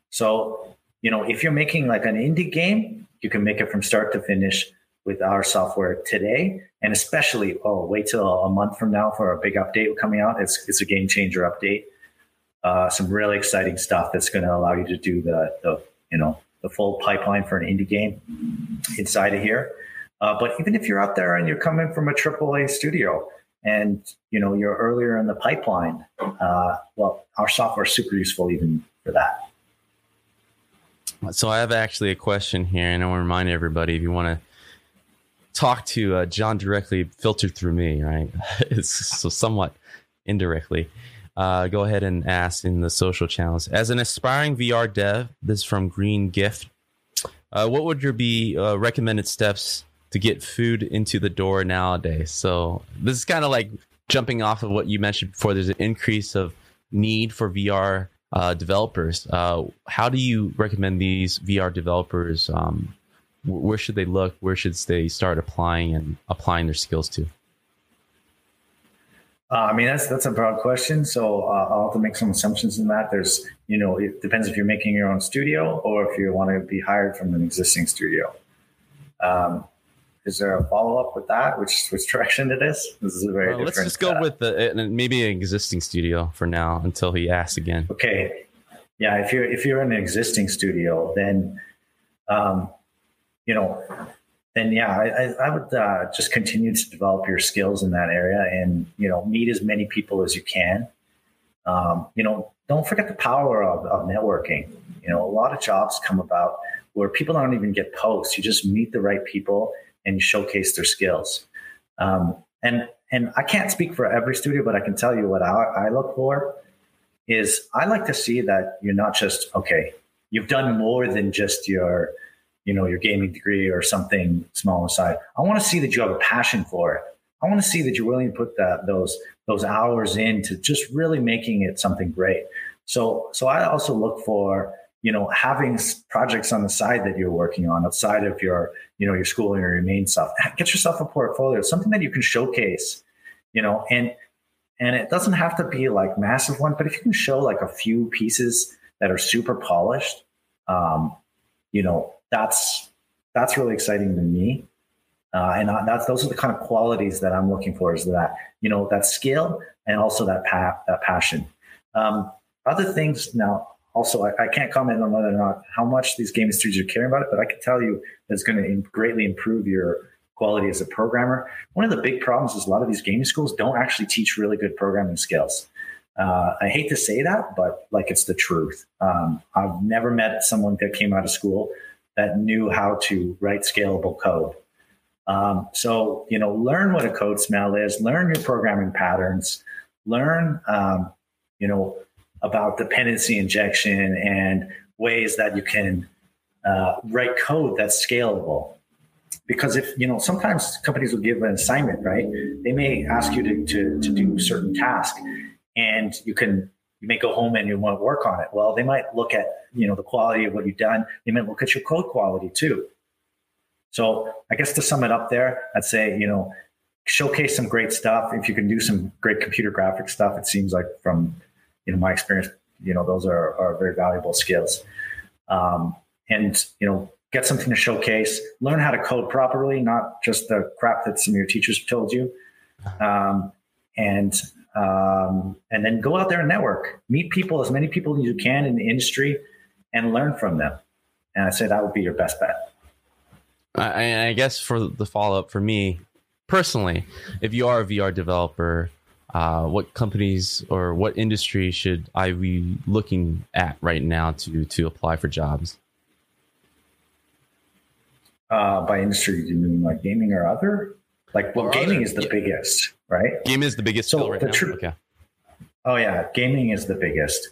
So, you know, if you're making like an indie game, you can make it from start to finish with our software today. And especially, oh, wait till a month from now for a big update coming out. It's it's a game changer update. Uh, some really exciting stuff that's going to allow you to do the the you know the full pipeline for an indie game inside of here. Uh, but even if you're out there and you're coming from a AAA studio, and you know you're earlier in the pipeline uh, well our software is super useful even for that so i have actually a question here and i want to remind everybody if you want to talk to uh, john directly filtered through me right it's so somewhat indirectly uh, go ahead and ask in the social channels as an aspiring vr dev this is from green gift uh, what would your be uh, recommended steps to get food into the door nowadays. So this is kind of like jumping off of what you mentioned before. There's an increase of need for VR uh, developers. Uh, how do you recommend these VR developers? Um, where should they look? Where should they start applying and applying their skills to? Uh, I mean, that's that's a broad question. So uh, I'll have to make some assumptions in that. There's, you know, it depends if you're making your own studio or if you want to be hired from an existing studio. Um, is there a follow up with that? Which which direction it is? This is a very well, let's just go uh, with the maybe an existing studio for now until he asks again. Okay, yeah. If you're if you're in an existing studio, then um, you know, then yeah, I, I would uh, just continue to develop your skills in that area, and you know, meet as many people as you can. Um, you know, don't forget the power of, of networking. You know, a lot of jobs come about where people don't even get posts. You just meet the right people and you showcase their skills. Um, and and I can't speak for every studio, but I can tell you what I, I look for is I like to see that you're not just okay. You've done more than just your, you know, your gaming degree or something small aside. I want to see that you have a passion for it. I want to see that you're willing to put that those those hours into just really making it something great. So so I also look for you know having projects on the side that you're working on outside of your you know your schooling or your main stuff get yourself a portfolio something that you can showcase you know and and it doesn't have to be like massive one but if you can show like a few pieces that are super polished um you know that's that's really exciting to me uh, and that's those are the kind of qualities that i'm looking for is that you know that skill and also that pa- that passion um, other things now also, I, I, can't comment on whether or not how much these game studios are caring about it, but I can tell you it's going to greatly improve your quality as a programmer. One of the big problems is a lot of these gaming schools don't actually teach really good programming skills. Uh, I hate to say that, but like it's the truth. Um, I've never met someone that came out of school that knew how to write scalable code. Um, so, you know, learn what a code smell is, learn your programming patterns, learn, um, you know, about dependency injection and ways that you can uh, write code that's scalable. Because if, you know, sometimes companies will give an assignment, right? They may ask you to, to, to do certain task and you can, you may go home and you want to work on it. Well, they might look at, you know, the quality of what you've done. They might look at your code quality too. So I guess to sum it up there, I'd say, you know, showcase some great stuff. If you can do some great computer graphic stuff, it seems like from you know, my experience, you know, those are, are very valuable skills. Um, and, you know, get something to showcase, learn how to code properly, not just the crap that some of your teachers told you. Um, and, um, and then go out there and network, meet people, as many people as you can in the industry and learn from them. And I say that would be your best bet. I, I guess for the follow up for me personally, if you are a VR developer, uh, what companies or what industry should I be looking at right now to to apply for jobs? Uh, by industry, do you mean like gaming or other? Like, well, gaming is the yeah. biggest, right? Game is the biggest. So right the tr- okay. Oh yeah, gaming is the biggest.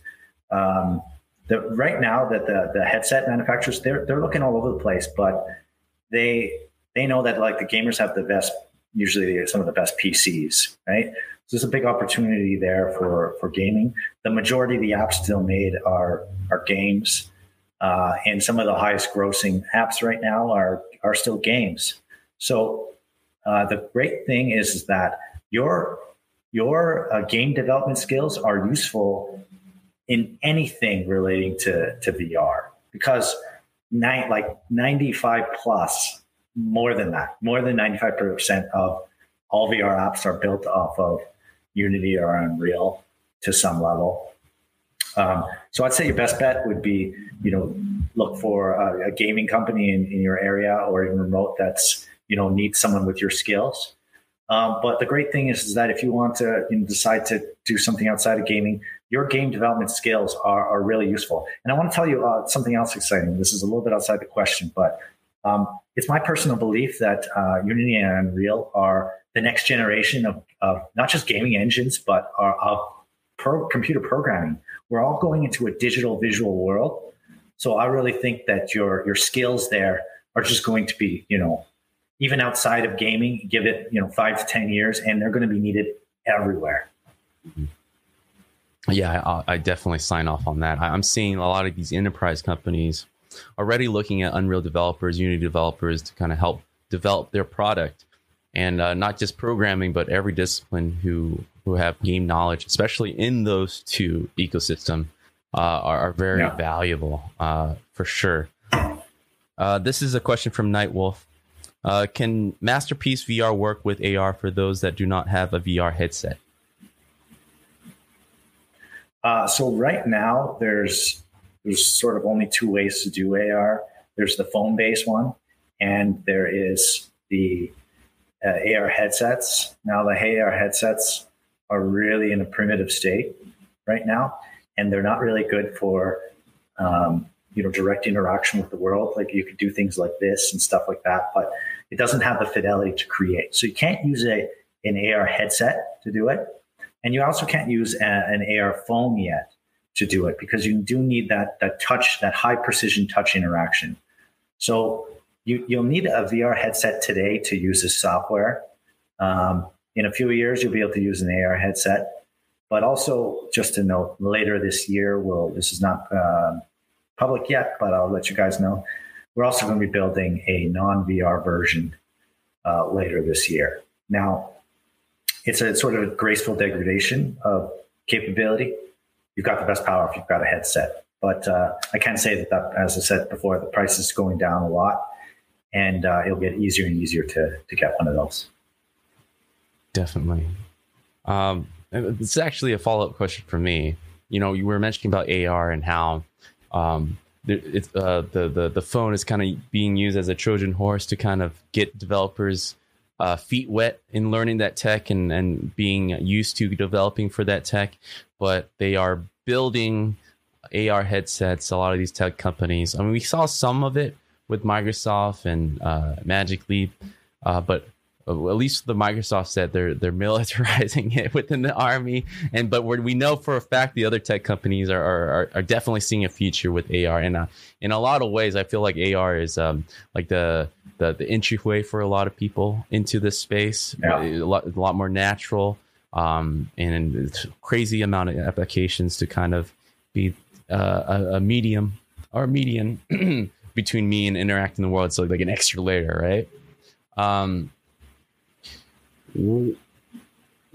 Um, the right now that the the headset manufacturers they're they're looking all over the place, but they they know that like the gamers have the best usually some of the best PCs, right? So there's a big opportunity there for for gaming. The majority of the apps still made are are games, uh, and some of the highest grossing apps right now are are still games. So uh, the great thing is, is that your your uh, game development skills are useful in anything relating to to VR because nine, like 95 plus more than that more than 95% of all VR apps are built off of Unity or Unreal to some level. Um, so I'd say your best bet would be, you know, look for a, a gaming company in, in, your area or even remote that's, you know, need someone with your skills. Um, but the great thing is, is that if you want to you know, decide to do something outside of gaming, your game development skills are, are really useful. And I want to tell you uh, something else exciting. This is a little bit outside the question, but um, it's my personal belief that uh, Unity and Unreal are the next generation of, of not just gaming engines, but are, of pro, computer programming. We're all going into a digital visual world. So I really think that your your skills there are just going to be, you know, even outside of gaming, give it, you know, five to 10 years, and they're going to be needed everywhere. Yeah, I, I definitely sign off on that. I'm seeing a lot of these enterprise companies already looking at Unreal developers, Unity developers to kind of help develop their product, and uh, not just programming, but every discipline who who have game knowledge, especially in those two ecosystem, uh, are, are, very yeah. valuable uh, for sure. Uh, this is a question from Night Wolf. Uh, can Masterpiece VR work with AR for those that do not have a VR headset? Uh, so right now, there's there's sort of only two ways to do AR. There's the phone-based one, and there is the uh, AR headsets. Now, the AR headsets are really in a primitive state right now, and they're not really good for um, you know direct interaction with the world. Like you could do things like this and stuff like that, but it doesn't have the fidelity to create. So you can't use a an AR headset to do it, and you also can't use a, an AR phone yet to do it because you do need that that touch, that high precision touch interaction. So you, you'll need a VR headset today to use this software. Um, in a few years, you'll be able to use an AR headset. But also, just to note, later this year, we'll, this is not uh, public yet, but I'll let you guys know. We're also going to be building a non VR version uh, later this year. Now, it's a sort of graceful degradation of capability. You've got the best power if you've got a headset. But uh, I can say that, that, as I said before, the price is going down a lot and uh, it'll get easier and easier to to get one of those. Definitely. Um, it's actually a follow up question for me. You know, you were mentioning about AR and how um, it's uh, the the the phone is kind of being used as a Trojan horse to kind of get developers uh, feet wet in learning that tech and and being used to developing for that tech, but they are building AR headsets. A lot of these tech companies. I mean, we saw some of it with Microsoft and uh, Magic Leap, uh, but at least the Microsoft said they're they're militarizing it within the army, and but we know for a fact the other tech companies are are, are definitely seeing a future with AR, and uh, in a lot of ways, I feel like AR is um, like the the the entryway for a lot of people into this space, yeah. a, lot, a lot more natural, um, and crazy amount of applications to kind of be uh, a, a medium or median between me and interacting the world. So like an extra layer, right? Um,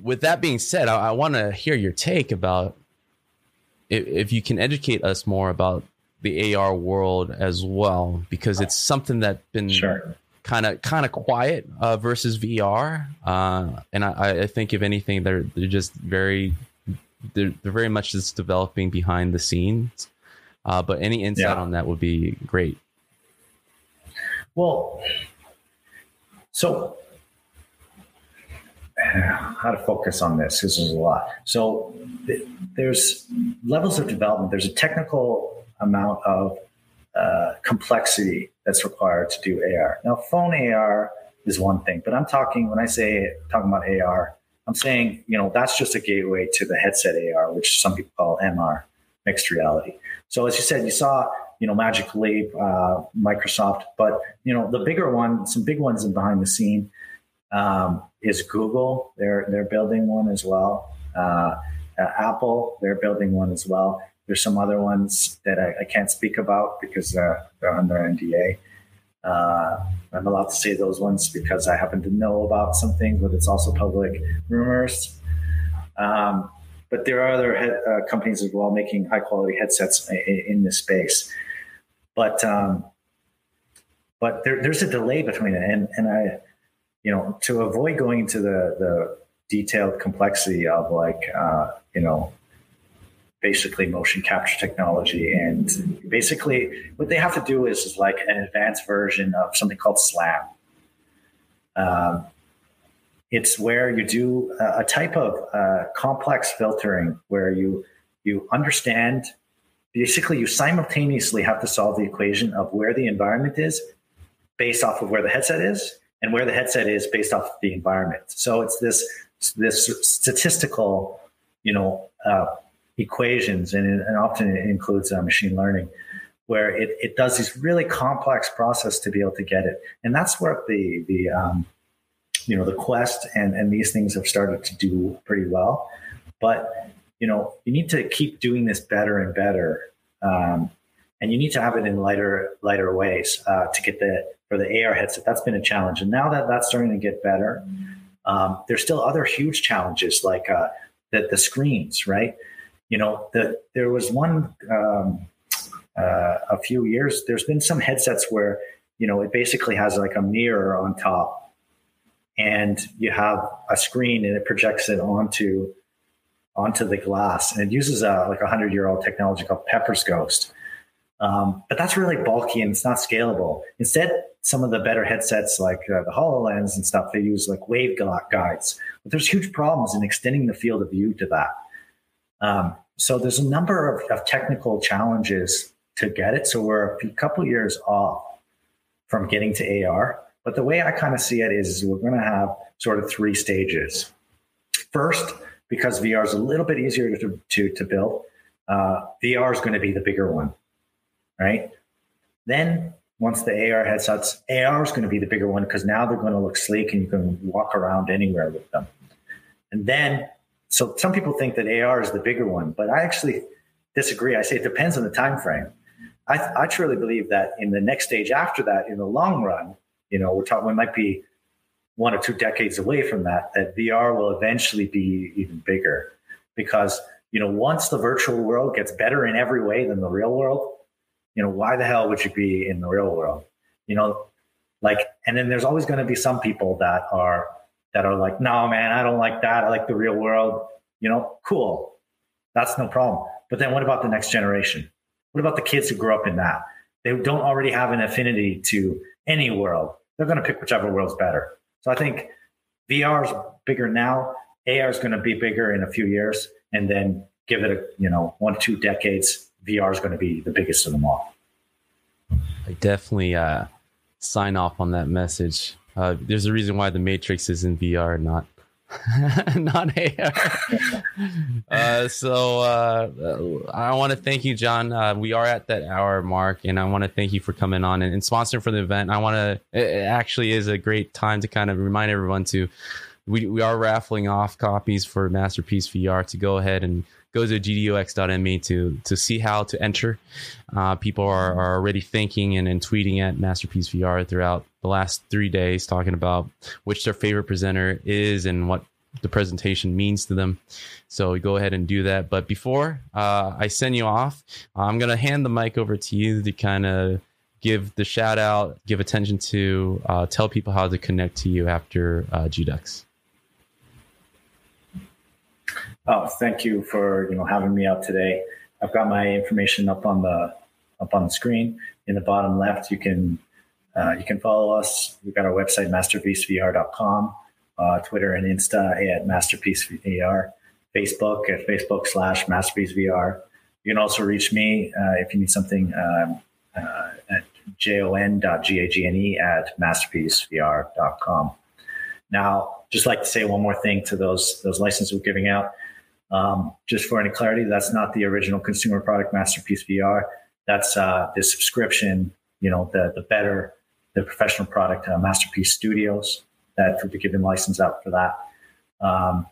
with that being said, I, I want to hear your take about if, if you can educate us more about the AR world as well, because it's something that's been kind of kind of quiet uh, versus VR. Uh, and I, I, think if anything, they're they're just very they're, they're very much just developing behind the scenes. Uh, but any insight yeah. on that would be great. Well, so how to focus on this because there's a lot. So there's levels of development. There's a technical amount of uh, complexity that's required to do AR. Now, phone AR is one thing, but I'm talking when I say talking about AR, I'm saying you know that's just a gateway to the headset AR, which some people call MR, mixed reality. So as you said, you saw you know, Magic Leap, uh, Microsoft, but you know, the bigger one, some big ones in behind the scene um, is Google. They're they're building one as well. Uh, uh, Apple, they're building one as well. There's some other ones that I, I can't speak about because uh, they're under NDA. Uh, I'm allowed to say those ones because I happen to know about something, but it's also public rumors. Um, but there are other head, uh, companies as well making high quality headsets in, in this space. But um, but there, there's a delay between it, and and I, you know, to avoid going into the the detailed complexity of like uh, you know basically motion capture technology and basically what they have to do is, is like an advanced version of something called slam. Um, it's where you do a, a type of uh, complex filtering where you you understand basically you simultaneously have to solve the equation of where the environment is based off of where the headset is and where the headset is based off of the environment so it's this this statistical you know uh, equations and, and, often it includes uh, machine learning where it, it does these really complex process to be able to get it and that's where the the um, you know the quest and and these things have started to do pretty well but you know, you need to keep doing this better and better. Um, and you need to have it in lighter, lighter ways uh, to get the for the AR headset. That's been a challenge, and now that that's starting to get better, um, there's still other huge challenges like uh, the the screens, right? You know, the, there was one um, uh, a few years. There's been some headsets where you know, it basically has like a mirror on top and you have a screen and it projects it onto onto the glass and it uses a like a hundred year old technology called Pepper's Ghost. Um, but that's really bulky and it's not scalable. Instead, some of the better headsets like uh, the HoloLens and stuff, they use like wave guides. But there's huge problems in extending the field of view to that. Um, so there's a number of, of, technical challenges to get it. So we're a couple years off from getting to AR. But the way I kind of see it is we're going to have sort of three stages. First, because VR is a little bit easier to, to, to build, uh, VR is going to be the bigger one, right? Then once the AR headsets, AR is going to be the bigger one because now they're going to look sleek and you can walk around anywhere with them. And then, so some people think that AR is the bigger one, but I actually disagree. I say it depends on the time frame. I, I truly believe that in the next stage after that, in the long run, you know, we're talking, we might be one or two decades away from that, that VR will eventually be even bigger because, you know, once the virtual world gets better in every way than the real world, you know, why the hell would you be in the real world? You know, like, and then there's always going to be some people that are, that are like, no, man, I don't like that. I like the real world. You know, cool. That's no problem. But then what about the next generation? What about the kids who grew up in that? They don't already have an affinity to any world. They're going to pick whichever world's better. So I think VR is bigger now. AR is going to be bigger in a few years, and then give it a you know one two decades. VR is going to be the biggest of them all. I definitely uh, sign off on that message. Uh, there's a reason why the Matrix is in VR, not not AR. uh, so uh, I want to thank you, John. Uh, we are at that hour mark, and I want to thank you for coming on and, and sponsoring for the event. I want to. It actually is a great time to kind of remind everyone to. We, we are raffling off copies for Masterpiece VR to go ahead and go to gdux.me to to see how to enter. Uh, people are, are already thinking and, and tweeting at Masterpiece VR throughout the last three days, talking about which their favorite presenter is and what the presentation means to them. So go ahead and do that. But before uh, I send you off, I'm going to hand the mic over to you to kind of give the shout out, give attention to, uh, tell people how to connect to you after uh, GDUX. Oh, thank you for you know having me out today. I've got my information up on the up on the screen in the bottom left. You can uh, you can follow us. We've got our website masterpiecevr.com, uh, Twitter and Insta at masterpiecevr, Facebook at Facebook slash masterpiecevr. You can also reach me uh, if you need something um, uh, at jon.gagne at masterpiecevr.com. Now, just like to say one more thing to those those licenses we're giving out. Um, just for any clarity, that's not the original consumer product Masterpiece VR. That's uh, the subscription, you know, the the better, the professional product uh, Masterpiece Studios that would be given license out for that. Um,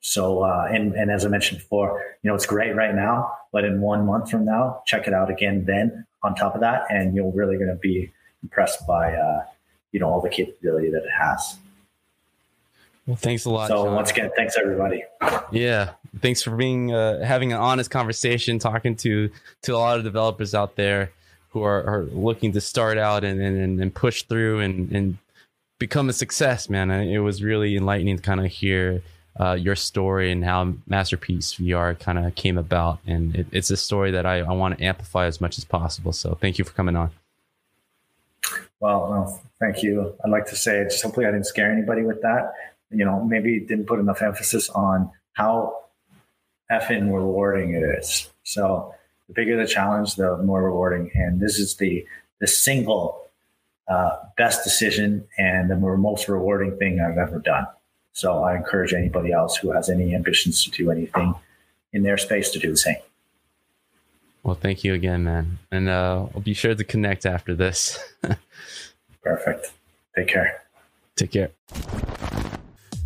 so, uh, and, and as I mentioned before, you know, it's great right now, but in one month from now, check it out again then on top of that, and you're really going to be impressed by, uh, you know, all the capability that it has. Well, thanks a lot. So John. once again, thanks everybody. Yeah, thanks for being uh, having an honest conversation, talking to to a lot of developers out there who are, are looking to start out and, and, and push through and, and become a success. Man, it was really enlightening to kind of hear uh, your story and how Masterpiece VR kind of came about, and it, it's a story that I, I want to amplify as much as possible. So, thank you for coming on. Well, well, thank you. I'd like to say, just hopefully, I didn't scare anybody with that you know, maybe didn't put enough emphasis on how effing rewarding it is. So the bigger the challenge, the more rewarding. And this is the the single uh, best decision and the most rewarding thing I've ever done. So I encourage anybody else who has any ambitions to do anything in their space to do the same. Well, thank you again, man. And uh, I'll be sure to connect after this. Perfect. Take care. Take care.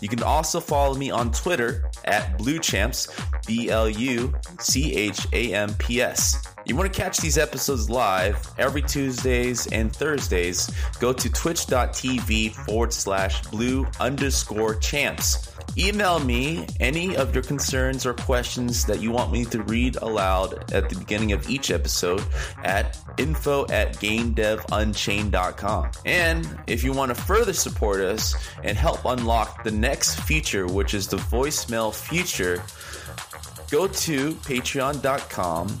You can also follow me on Twitter at BluChamps, B L U C H A M P S. You want to catch these episodes live every Tuesdays and Thursdays? Go to twitch.tv forward slash blue underscore champs. Email me any of your concerns or questions that you want me to read aloud at the beginning of each episode at info at gamedevunchained.com. And if you want to further support us and help unlock the next feature, which is the voicemail feature, go to patreon.com